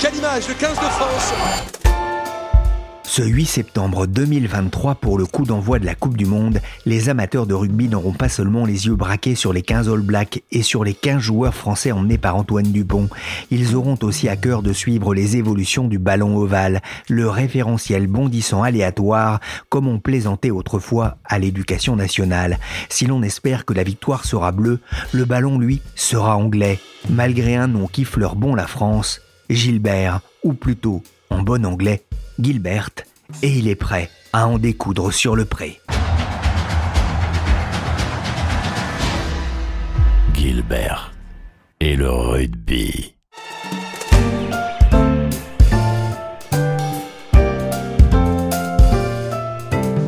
Quelle image Le 15 de France. Ce 8 septembre 2023, pour le coup d'envoi de la Coupe du Monde, les amateurs de rugby n'auront pas seulement les yeux braqués sur les 15 All Blacks et sur les 15 joueurs français emmenés par Antoine Dupont, ils auront aussi à cœur de suivre les évolutions du ballon ovale, le référentiel bondissant aléatoire, comme on plaisantait autrefois à l'éducation nationale. Si l'on espère que la victoire sera bleue, le ballon, lui, sera anglais, malgré un nom qui fleure bon la France, Gilbert, ou plutôt, en bon anglais, Gilbert, et il est prêt à en découdre sur le pré. Gilbert et le rugby.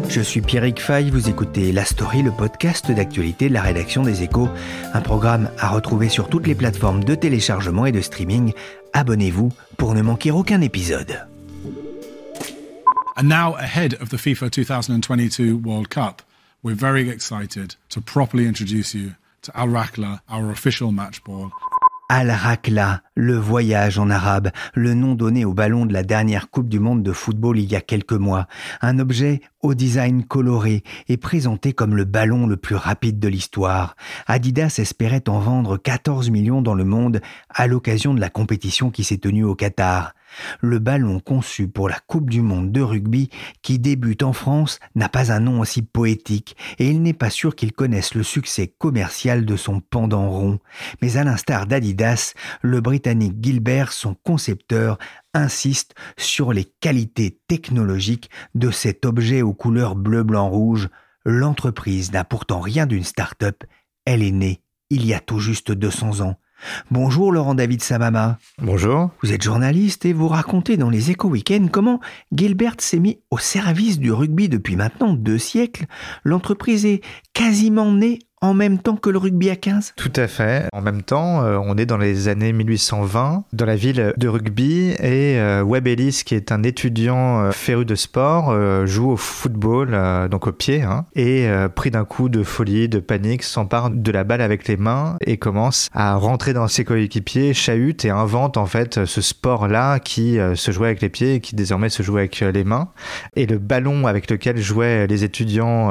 Je suis Pierrick Fay, vous écoutez La Story, le podcast d'actualité de la rédaction des Échos, un programme à retrouver sur toutes les plateformes de téléchargement et de streaming. Abonnez-vous pour ne manquer aucun épisode. And now, ahead of the FIFA 2022 World Cup, we're very excited to properly introduce you to Al Rakla, our official match ball. Al-Rakla, le voyage en arabe, le nom donné au ballon de la dernière Coupe du Monde de football il y a quelques mois. Un objet au design coloré et présenté comme le ballon le plus rapide de l'histoire. Adidas espérait en vendre 14 millions dans le monde à l'occasion de la compétition qui s'est tenue au Qatar. Le ballon conçu pour la Coupe du Monde de rugby qui débute en France n'a pas un nom aussi poétique et il n'est pas sûr qu'il connaisse le succès commercial de son pendant rond. Mais à l'instar d'Adidas, le Britannique Gilbert, son concepteur, insiste sur les qualités technologiques de cet objet aux couleurs bleu, blanc, rouge. L'entreprise n'a pourtant rien d'une start-up, elle est née il y a tout juste 200 ans. Bonjour Laurent David Samama. Bonjour. Vous êtes journaliste et vous racontez dans les Échos Week-end comment Gilbert s'est mis au service du rugby depuis maintenant deux siècles. L'entreprise est quasiment née en même temps que le rugby à 15 Tout à fait. En même temps, euh, on est dans les années 1820, dans la ville de rugby, et euh, Webb Ellis, qui est un étudiant euh, féru de sport, joue au football, donc au pied, hein, et pris d'un coup de folie, de panique, s'empare de la balle avec les mains et commence à rentrer dans ses coéquipiers, chahute et invente en fait ce sport-là qui se jouait avec les pieds et qui désormais se joue avec les mains. Et le ballon avec lequel jouaient les étudiants,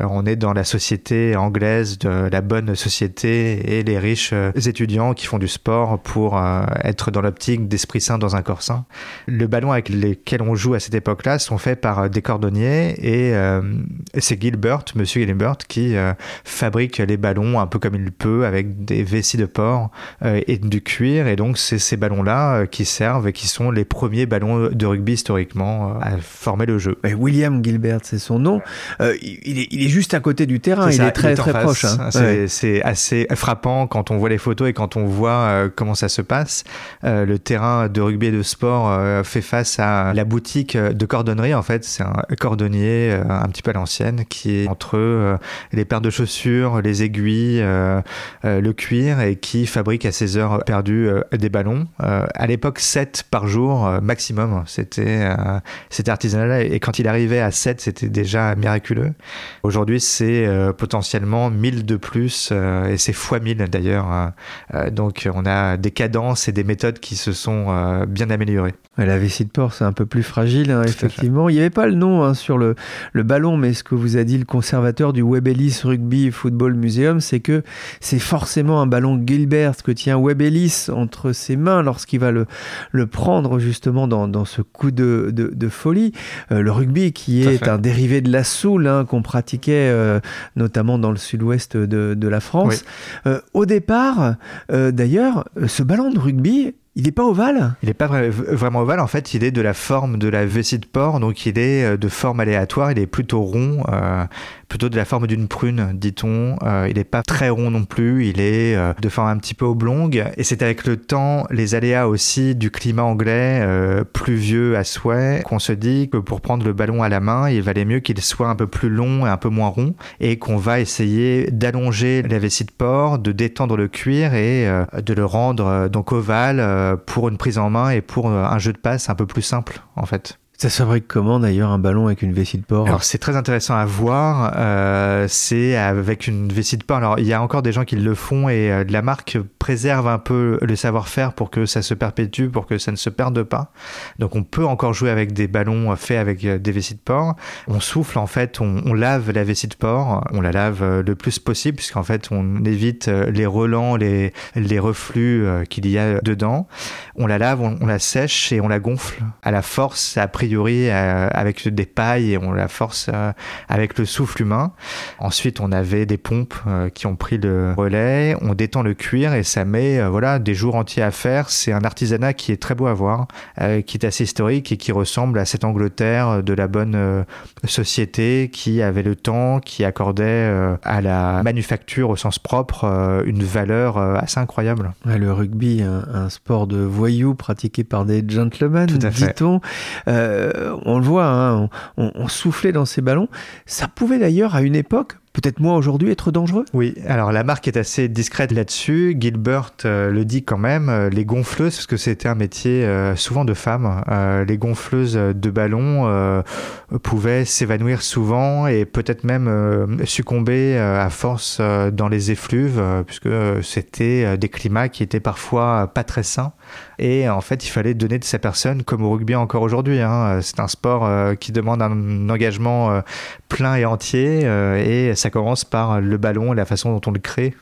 on est dans la société anglaise de la bonne société et les riches euh, étudiants qui font du sport pour euh, être dans l'optique d'esprit sain dans un corps sain. Le ballon avec lesquels on joue à cette époque-là sont faits par euh, des cordonniers et c'est Gilbert, monsieur Gilbert, qui fabrique les ballons un peu comme il peut avec des vessies de porc et du cuir et donc c'est ces ballons-là qui servent et qui sont les premiers ballons de rugby historiquement à former le jeu. Et William Gilbert, c'est son nom. Euh, il, est, il est juste à côté du terrain, il ça, est très très face. Proche. hein. C'est Ouais. c'est assez frappant quand on voit les photos et quand on voit euh, comment ça se passe. Euh, le terrain de rugby et de sport euh, fait face à la boutique de cordonnerie. En fait, c'est un cordonnier un petit peu à l'ancienne qui est entre les paires de chaussures, les aiguilles, le cuir et qui fabrique à ses heures perdues des ballons. À l'époque, 7 par jour maximum. C'était c'était artisanal et quand il arrivait à 7, c'était déjà miraculeux. Aujourd'hui, c'est potentiellement 1000 de plus, et c'est fois 1000 d'ailleurs. donc on a des cadences et des méthodes qui se sont bien améliorées. La vessie de porc, c'est un peu plus fragile, hein, effectivement. Il n'y avait pas le nom hein, sur le, le, ballon, mais ce que vous a dit le conservateur du Webb Ellis Rugby Football Museum, c'est que c'est forcément un ballon Gilbert que tient Webb Ellis entre ses mains lorsqu'il va le, le prendre justement dans, dans ce coup de, de, de folie. Euh, le rugby qui est un dérivé de la soule hein, qu'on pratiquait euh, notamment dans le sud-ouest de, de, la France. Euh, au départ, d'ailleurs, ce ballon de rugby il n'est pas ovale? Il n'est pas vraiment ovale. En fait, il est de la forme de la vessie de porc, donc il est euh, de forme aléatoire. Il est plutôt rond, euh, plutôt de la forme d'une prune, dit-on. Euh, il n'est pas très rond non plus. Il est de forme un petit peu oblongue. Et c'est avec le temps, les aléas aussi du climat anglais, pluvieux à souhait, qu'on se dit que pour prendre le ballon à la main, il valait mieux qu'il soit un peu plus long et un peu moins rond, et qu'on va essayer d'allonger la vessie de porc, de détendre le cuir et de le rendre donc ovale euh, pour une prise en main et pour euh, un jeu de passe un peu plus simple en fait. Ça se fabrique comment d'ailleurs un ballon avec une vessie de porc Alors c'est très intéressant à voir. Euh, c'est avec une vessie de porc. Alors il y a encore des gens qui le font et euh, la marque préserve un peu le savoir-faire pour que ça se perpétue, pour que ça ne se perde pas. Donc on peut encore jouer avec des ballons faits avec euh, des vessies de porc. On souffle en fait, on, lave la vessie de porc, on la lave le plus possible puisqu'en fait on évite les relents, les, reflux qu'il y a dedans. On la lave, on, on la sèche et on la gonfle à la force, a priori euh, avec des pailles et on la force euh, avec le souffle humain. Ensuite, on avait des pompes euh, qui ont pris le relais. On détend le cuir et ça met voilà des jours entiers à faire. C'est un artisanat qui est très beau à voir, qui est assez historique et qui ressemble à cette Angleterre de la bonne société qui avait le temps, qui accordait à la manufacture au sens propre une valeur assez incroyable. le rugby, un, sport de voyous pratiqué par des gentlemen, dit-on. Euh, on le voit, hein, on, soufflait dans ces ballons. Ça pouvait d'ailleurs, à une époque, peut-être moi aujourd'hui, être dangereux? Oui, alors la marque est assez discrète là-dessus. Gilbert euh, le dit quand même, euh, les gonfleuses, parce que c'était un métier souvent de femmes, les gonfleuses de ballons pouvaient s'évanouir souvent et peut-être même succomber à force dans les effluves, puisque c'était des climats qui étaient parfois pas très sains. Et en fait, il fallait donner de sa personne, comme au rugby encore aujourd'hui. Hein. C'est un sport euh, qui demande un engagement euh, plein et entier. Euh, et ça commence par le ballon et la façon dont on le crée.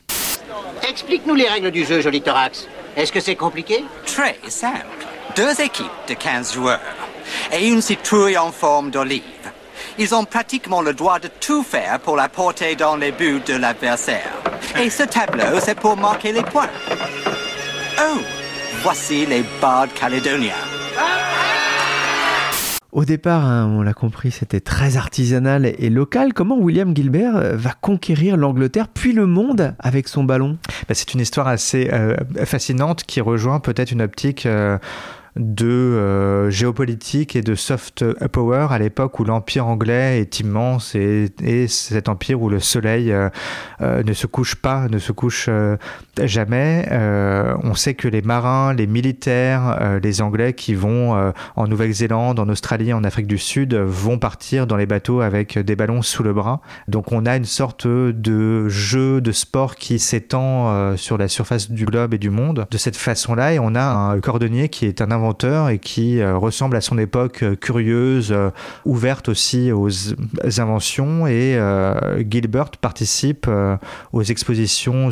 Explique-nous les règles du jeu, Joli Thorax. Est-ce que c'est compliqué? Très simple. Deux équipes de 15 joueurs et une citrouille en forme d'olive. Ils ont pratiquement le droit de tout faire pour la porter dans les buts de l'adversaire. Et ce tableau, c'est pour marquer les points. Oh Voici les Bards calédoniens. Au départ, hein, on l'a compris, c'était très artisanal et local. Comment William Gilbert euh, va conquérir l'Angleterre puis le monde avec son ballon? Bah, C'est une histoire assez euh, fascinante qui rejoint peut-être une optique... Euh, de euh, géopolitique et de soft power à l'époque où l'empire anglais est immense et, et, cet empire où le soleil euh, euh, ne se couche pas, ne se couche jamais. on sait que les marins, les militaires, les Anglais qui vont en Nouvelle-Zélande, en Australie, en Afrique du Sud vont partir dans les bateaux avec des ballons sous le bras. Donc on a une sorte de jeu de sport qui s'étend sur la surface du globe et du monde de cette façon-là et on a un cordonnier qui est un inventeur et qui euh, ressemble à son époque euh, curieuse, euh, ouverte aussi aux inventions. Et Gilbert participe aux expositions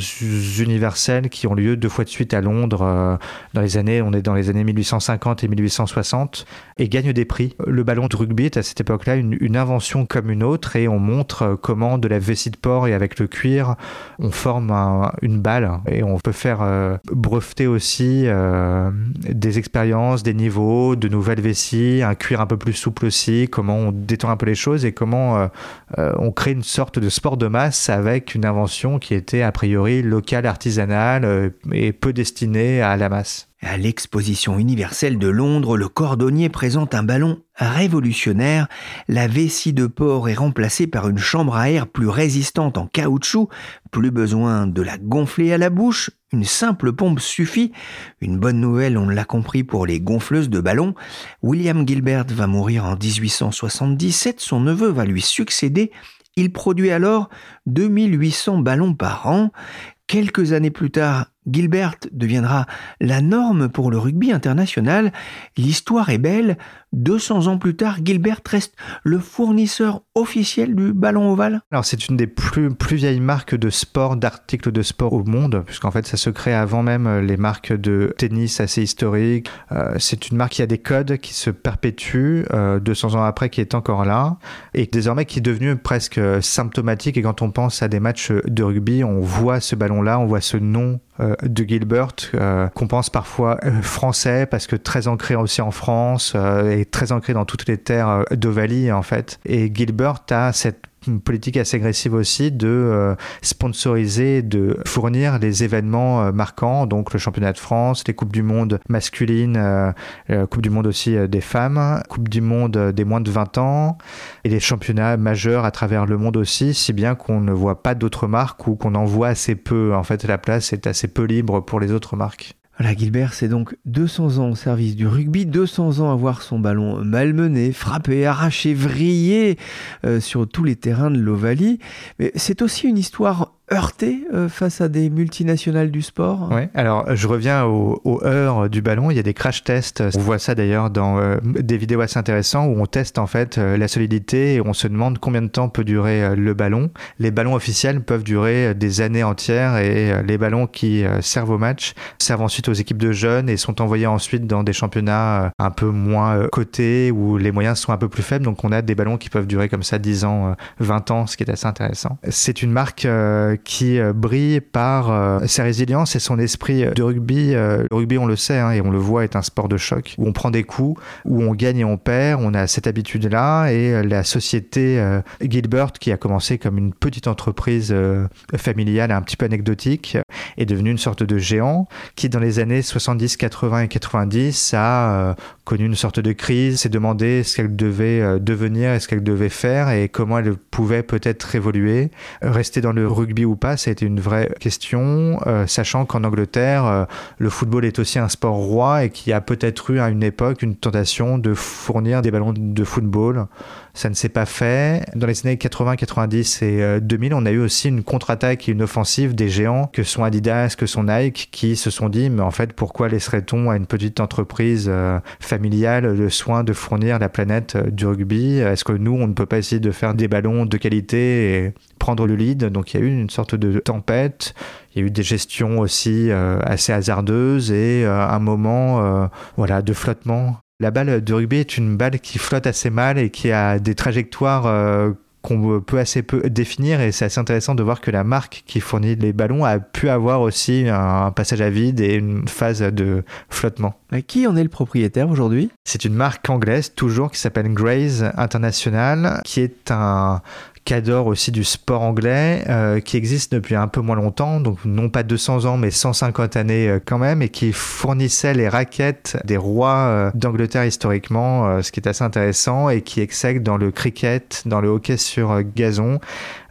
universelles qui ont lieu deux fois de suite à Londres dans les années, on est dans les années 1850 et 1860, et gagne des prix. Le ballon de rugby est à cette époque-là une, invention comme une autre et on montre comment de la vessie de porc et avec le cuir, on forme une balle et on peut faire breveter aussi des expériences des niveaux, de nouvelles vessies, un cuir un peu plus souple aussi, comment on détend un peu les choses et comment euh, euh, on crée une sorte de sport de masse avec une invention qui était a priori locale, artisanale euh, et peu destinée à la masse. À l'exposition universelle de Londres, le cordonnier présente un ballon révolutionnaire. La vessie de porc est remplacée par une chambre à air plus résistante en caoutchouc. Plus besoin de la gonfler à la bouche. Une simple pompe suffit. Une bonne nouvelle, on l'a compris pour les gonfleuses de ballons. William Gilbert va mourir en 1877. Son neveu va lui succéder Il produit alors 2800 ballons par an. Quelques années plus tard, Gilbert deviendra la norme pour le rugby international. L'histoire est belle. 200 ans plus tard, Gilbert reste le fournisseur officiel du ballon ovale. Alors c'est une des plus, plus vieilles marques de sport, d'articles de sport au monde, puisqu'en fait ça se crée avant même les marques de tennis assez historiques. Euh, c'est une marque qui a des codes qui se perpétuent 200 euh, ans après, qui est encore là, et désormais qui est devenue presque symptomatique. Et quand on pense à des matchs de rugby, on voit ce ballon-là, on voit ce nom euh, de Gilbert, euh, qu'on pense parfois euh, français parce que très ancré aussi en France très ancré dans toutes les terres d'Ovalie en fait. Et Gilbert a cette politique assez agressive aussi de euh, sponsoriser, de fournir les événements euh, marquants, donc le championnat de France, les coupes du monde masculines, euh, coupe du monde aussi des femmes, coupe du monde des moins de 20 ans, et les championnats majeurs à travers le monde aussi, si bien qu'on ne voit pas d'autres marques ou qu'on en voit assez peu. En fait, la place est assez peu libre pour les autres marques. Voilà, Gilbert, c'est donc 200 ans au service du rugby, 200 ans à voir son ballon malmené, frappé, arraché, vrillé euh, sur tous les terrains de l'Ovalie. Mais c'est aussi une histoire heurté euh, face à des multinationales du sport Oui, alors je reviens au, au, heurt du ballon. Il y a des crash tests. On voit ça d'ailleurs dans euh, des vidéos assez intéressantes où on teste en fait euh, la solidité et on se demande combien de temps peut durer le ballon. Les ballons officiels peuvent durer des années entières et les ballons qui servent au match servent ensuite aux équipes de jeunes et sont envoyés ensuite dans des championnats un peu moins cotés où les moyens sont un peu plus faibles. Donc on a des ballons qui peuvent durer comme ça 10 ans, 20 ans, ce qui est assez intéressant. C'est une marque qui euh, brille par euh, sa résilience et son esprit de rugby. Euh, le rugby, on le sait hein, et on le voit, est un sport de choc où on prend des coups, où on gagne et on perd. On a cette habitude-là et la société Gilbert, qui a commencé comme une petite entreprise familiale un petit peu anecdotique, est devenue une sorte de géant qui, dans les années 70, 80 et 90, a connu une sorte de crise, s'est demandé ce qu'elle devait devenir et ce qu'elle devait faire et comment elle pouvait peut-être évoluer, rester dans le rugby ou pas, ça a été une vraie question, euh, sachant qu'en Angleterre, euh, le football est aussi un sport roi et qu'il y a peut-être eu à une époque une tentation de fournir des ballons de football ça ne s'est pas fait. Dans les années 80, 90 et 2000, euh, on a eu aussi une contre-attaque et une offensive des géants que sont Adidas, que sont Nike, qui se sont dit, mais en fait, pourquoi laisserait-on à une petite entreprise euh, familiale le soin de fournir la planète euh, du rugby? Est-ce que nous, on ne peut pas essayer de faire des ballons de qualité et prendre le lead? Donc il y a eu une sorte de tempête. Il y a eu des gestions aussi assez hasardeuses et un moment voilà de flottement la balle de rugby est une balle qui flotte assez mal et qui a des trajectoires euh, qu'on peut assez peu définir et c'est assez intéressant de voir que la marque qui fournit les ballons a pu avoir aussi un passage à vide et une phase de flottement. Qui en est le propriétaire aujourd'hui? C'est une marque anglaise toujours qui s'appelle Graze International qui est un adore aussi du sport anglais, euh, qui existe depuis un peu moins longtemps, donc non pas 200 ans, mais 150 années euh, quand même, et qui fournissait les raquettes des rois euh, d'Angleterre historiquement, ce qui est assez intéressant, et qui excelle dans le cricket, dans le hockey sur gazon,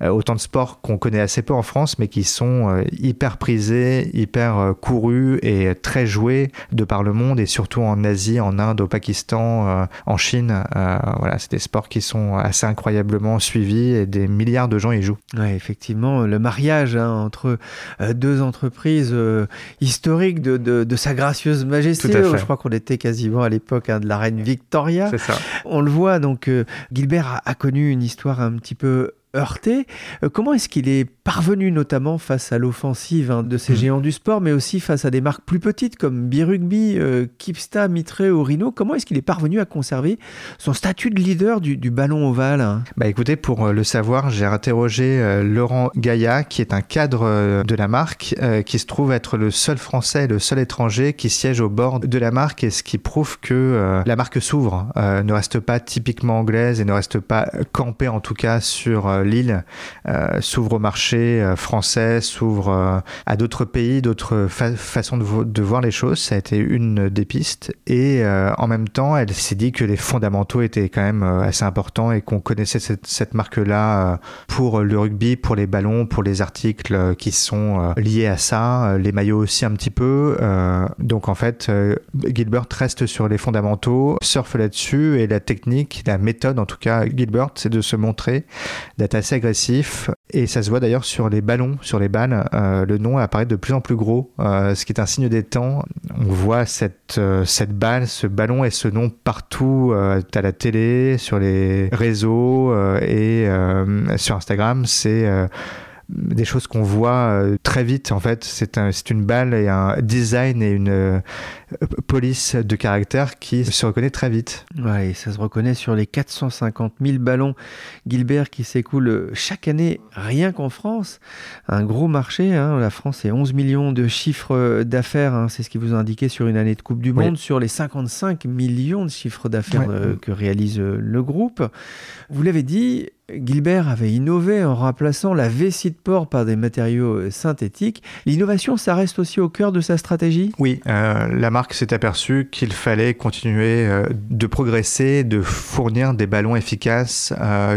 autant de sports qu'on connaît assez peu en France, mais qui sont hyper prisés, hyper courus et très joués de par le monde, et surtout en Asie, en Inde, au Pakistan, en Chine. voilà, c'est des sports qui sont assez incroyablement suivis et des milliards de gens y jouent. Ouais, effectivement, le mariage hein, entre euh, deux entreprises euh, historiques de, de, sa gracieuse majesté. Je crois qu'on était quasiment à l'époque hein, de la reine Victoria. C'est ça. On le voit, donc euh, Gilbert a, connu une histoire un petit peu heurté. Euh, comment est-ce qu'il est parvenu, notamment face à l'offensive hein, de ces hmm. géants du sport, mais aussi face à des marques plus petites comme Birugby, euh, Kipsta, Mitre ou Rhino? Comment est-ce qu'il est parvenu à conserver son statut de leader du, ballon ovale hein? Bah écoutez, pour euh, le savoir, j'ai interrogé Laurent Gaïa, qui est un cadre de la marque, qui se trouve être le seul Français, le seul étranger qui siège au bord de la marque, et ce qui prouve que la marque s'ouvre, ne reste pas typiquement anglaise et ne reste pas campée en tout cas sur l'île euh, s'ouvre au marché euh, français, s'ouvre euh, à d'autres pays, d'autres façons de, voir les choses. Ça a été une des pistes. Et en même temps, elle s'est dit que les fondamentaux étaient quand même assez importants et qu'on connaissait cette, marque-là pour le rugby, pour les ballons, pour les articles qui sont liés à ça, les maillots aussi un petit peu. donc en fait, Gilbert reste sur les fondamentaux, surfe là-dessus et la technique, la méthode en tout cas, Gilbert, c'est de se montrer, d'être assez agressif et ça se voit d'ailleurs sur les ballons, sur les balles. Euh, le nom apparaît de plus en plus gros, euh, ce qui est un signe des temps. On voit cette, cette balle, ce ballon et ce nom partout à la télé, sur les réseaux et sur Instagram. C'est des choses qu'on voit euh, très vite en fait. C'est un, une balle et un design et une euh, police de caractère qui se reconnaît très vite. Ouais, ça se reconnaît sur les 450 000 ballons Gilbert qui s'écoulent chaque année rien qu'en France. Un gros marché, hein. la France est 11 millions de chiffres d'affaires, hein. c'est ce qui vous a indiqué sur une année de Coupe du Monde, sur les 55 millions de chiffres d'affaires euh, que réalise le groupe. Vous l'avez dit, Gilbert avait innové en remplaçant la vessie de porc par des matériaux euh, synthétiques. L'innovation, ça reste aussi au cœur de sa stratégie? Oui, euh, la marque s'est aperçue qu'il fallait continuer euh, de progresser, de fournir des ballons efficaces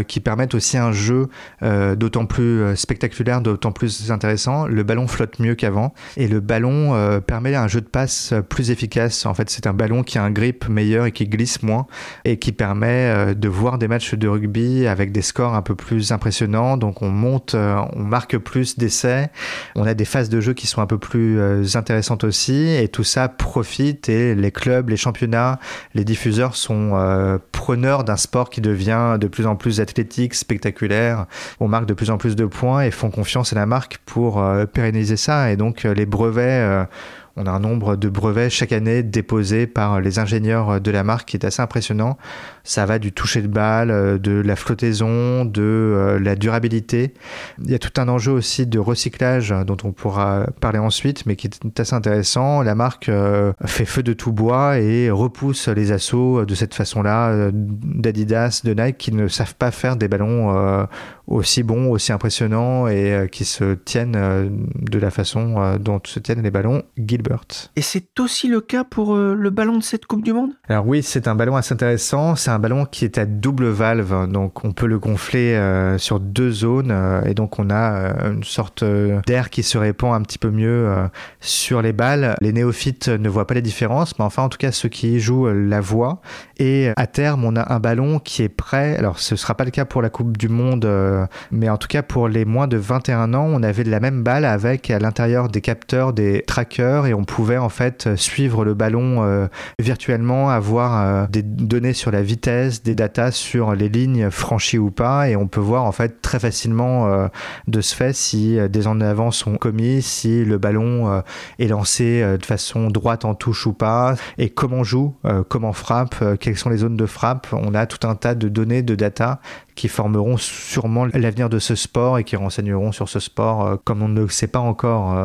qui permettent aussi un jeu d'autant plus spectaculaire, d'autant plus intéressant. Le ballon flotte mieux qu'avant et le ballon permet un jeu de passe plus efficace. En fait, c'est un ballon qui a un grip meilleur et qui glisse moins et qui permet de voir des matchs de rugby avec des scores un peu plus impressionnant. Donc on monte, euh, on marque plus d'essais. On a des phases de jeu qui sont un peu plus euh, intéressantes aussi. Et tout ça profite et les clubs, les championnats, les diffuseurs sont euh, preneurs d'un sport qui devient de plus en plus athlétique, spectaculaire. On marque de plus en plus de points et font confiance à la marque pour pérenniser ça. Et donc les brevets on a un nombre de brevets chaque année déposés par les ingénieurs de la marque qui est assez impressionnant. Ça va du toucher de balle, euh, de la flottaison, de euh, la durabilité. Il y a tout un enjeu aussi de recyclage dont on pourra parler ensuite, mais qui est assez intéressant. La marque euh, fait feu de tout bois et repousse les assauts de cette façon-là d'Adidas, de Nike qui ne savent pas faire des ballons aussi bons, aussi impressionnants et qui se tiennent de la façon dont se tiennent les ballons Et c'est aussi le cas pour le ballon de cette Coupe du Monde? Alors oui, c'est un ballon assez intéressant un ballon qui est à double valve, donc on peut le gonfler euh, sur deux zones euh, et donc on a euh, une sorte d'air qui se répand un petit peu mieux sur les balles. Les néophytes ne voient pas les différences, mais enfin en tout cas ceux qui y jouent la voient. Et à terme, on a un ballon qui est prêt. Alors ce sera pas le cas pour la Coupe du Monde, mais en tout cas pour les moins de 21 ans, on avait la même balle avec à l'intérieur des capteurs, des trackers et on pouvait en fait suivre le ballon virtuellement, avoir des données sur la vitesse des datas sur les lignes franchies ou pas, et on peut voir en fait très facilement euh, de ce fait si euh, des en avant sont commis, si le ballon euh, est lancé de façon droite en touche ou pas, et comment joue, comment frappe, quelles sont les zones de frappe. On a tout un tas de données, de data qui formeront sûrement l'avenir de ce sport et qui renseigneront sur ce sport comme on ne le sait pas encore.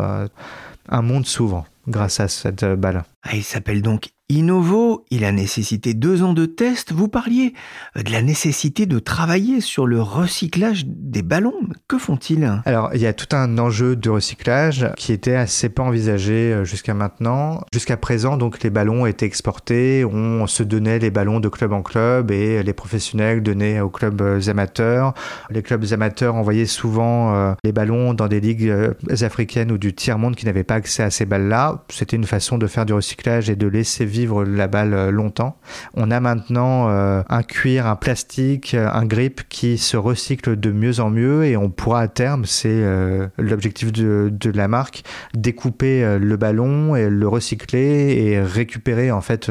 un monde s'ouvre grâce à cette balle. Ah, il s'appelle donc Innovo, il a nécessité deux ans de tests. Vous parliez de la nécessité de travailler sur le recyclage des ballons. Que font-ils? Alors, il y a tout un enjeu de recyclage qui était assez pas envisagé euh, jusqu'à maintenant. Jusqu'à présent, donc, les ballons étaient exportés. On se donnait les ballons de club en club et les professionnels donnaient aux clubs euh, amateurs. Les clubs amateurs envoyaient souvent euh, les ballons dans des ligues africaines ou du tiers-monde qui n'avaient pas accès à ces balles-là. C'était une façon de faire du recyclage et de laisser vivre vivre la balle euh, longtemps. On a maintenant euh, un cuir, un plastique, euh, un grip qui se recycle de mieux en mieux et on pourra à terme, c'est l'objectif de, de, la marque, découper le ballon et le recycler et récupérer en fait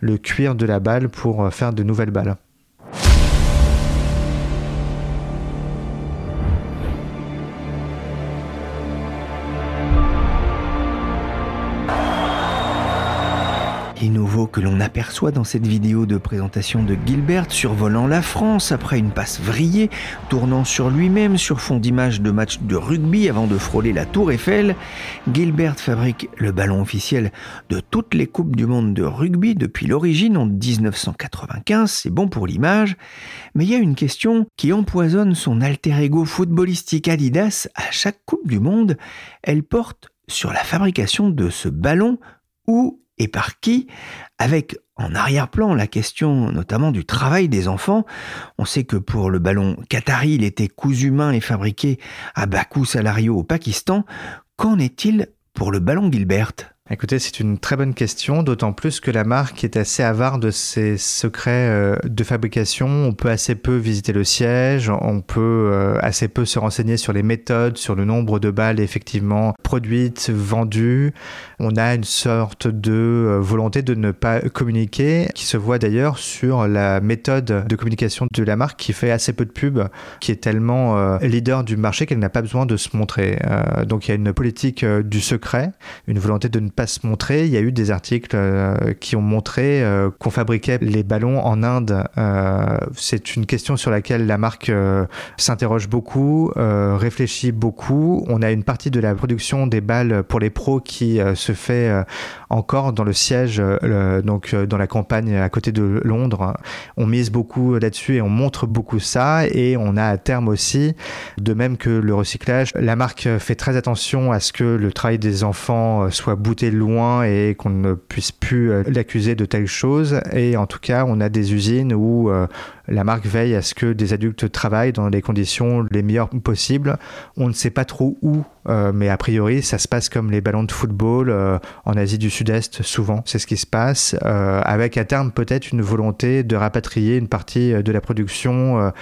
le cuir de la balle pour faire de nouvelles balles. Que l'on aperçoit dans cette vidéo de présentation de Gilbert survolant la France après une passe vrillée, tournant sur lui-même sur fond d'image de match de rugby avant de frôler la tour Eiffel, Gilbert fabrique le ballon officiel de toutes les Coupes du Monde de rugby depuis l'origine en 1995, c'est bon pour l'image, mais il y a une question qui empoisonne son alter ego footballistique Adidas à chaque Coupe du Monde, elle porte sur la fabrication de ce ballon où et par qui, avec en arrière-plan la question notamment du travail des enfants. On sait que pour le ballon Qatari, il était cousu main et fabriqué à bas coût salariaux au Pakistan. Qu'en est-il pour le ballon Gilbert? Écoutez, c'est une très bonne question, d'autant plus que la marque est assez avare de ses secrets euh, de fabrication. On peut assez peu visiter le siège, on peut euh, assez peu se renseigner sur les méthodes, sur le nombre de balles effectivement produites, vendues. On a une sorte de euh, volonté de ne pas communiquer, qui se voit d'ailleurs sur la méthode de communication de la marque qui fait assez peu de pub, qui est tellement leader du marché qu'elle n'a pas besoin de se montrer. donc il y a une politique du secret, une volonté de ne pas se montrer. Il y a eu des articles euh, qui ont montré euh, qu'on fabriquait les ballons en Inde. Euh, c'est une question sur laquelle la marque s'interroge beaucoup, réfléchit beaucoup. On a une partie de la production des balles pour les pros qui se fait encore dans le siège, donc dans la campagne à côté de Londres. On mise beaucoup là-dessus et on montre beaucoup ça. Et on a à terme aussi, de même que le recyclage, la marque fait très attention à ce que le travail des enfants soit bouté loin et qu'on ne puisse plus euh, l'accuser de telle chose. Et en tout cas, on a des usines où euh, la marque veille à ce que des adultes travaillent dans les conditions les meilleures possibles. On ne sait pas trop où, euh, mais a priori, ça se passe comme les ballons de football en Asie du Sud-Est, souvent. C'est ce qui se passe, avec à terme peut-être une volonté de rapatrier une partie de la production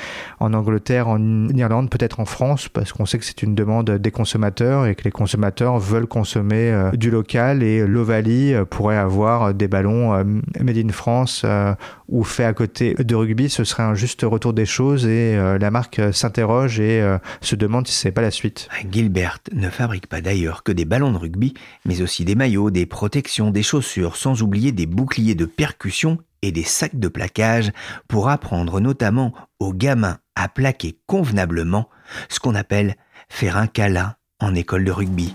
en Angleterre, en Irlande, peut-être en France, parce qu'on sait que c'est une demande des consommateurs et que les consommateurs veulent consommer du local et l'Ovalie euh, pourrait avoir des ballons euh, made in France euh, ou fait à côté de rugby. Ce serait un juste retour des choses et la marque s'interroge et se demande si c'est pas la suite. Gilbert ne fabrique pas d'ailleurs que des ballons de rugby, mais aussi des maillots, des protections, des chaussures, sans oublier des boucliers de percussion et des sacs de plaquage pour apprendre notamment aux gamins à plaquer convenablement, ce qu'on appelle faire un câlin en école de rugby.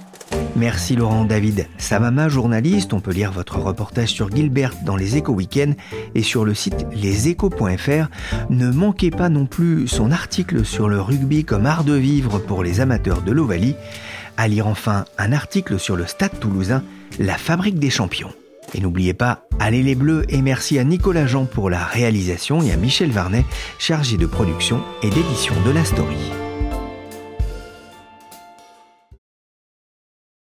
Merci Laurent David Samama, journaliste. On peut lire votre reportage sur Gilbert dans les Échos Week-end et sur le site leséchos.fr. Ne manquez pas non plus son article sur le rugby comme art de vivre pour les amateurs de l'Ovalie. À lire enfin un article sur le Stade toulousain, la fabrique des champions. Et n'oubliez pas, allez les bleus et merci à Nicolas Jean pour la réalisation et à Michel Varnet, chargé de production et d'édition de la story.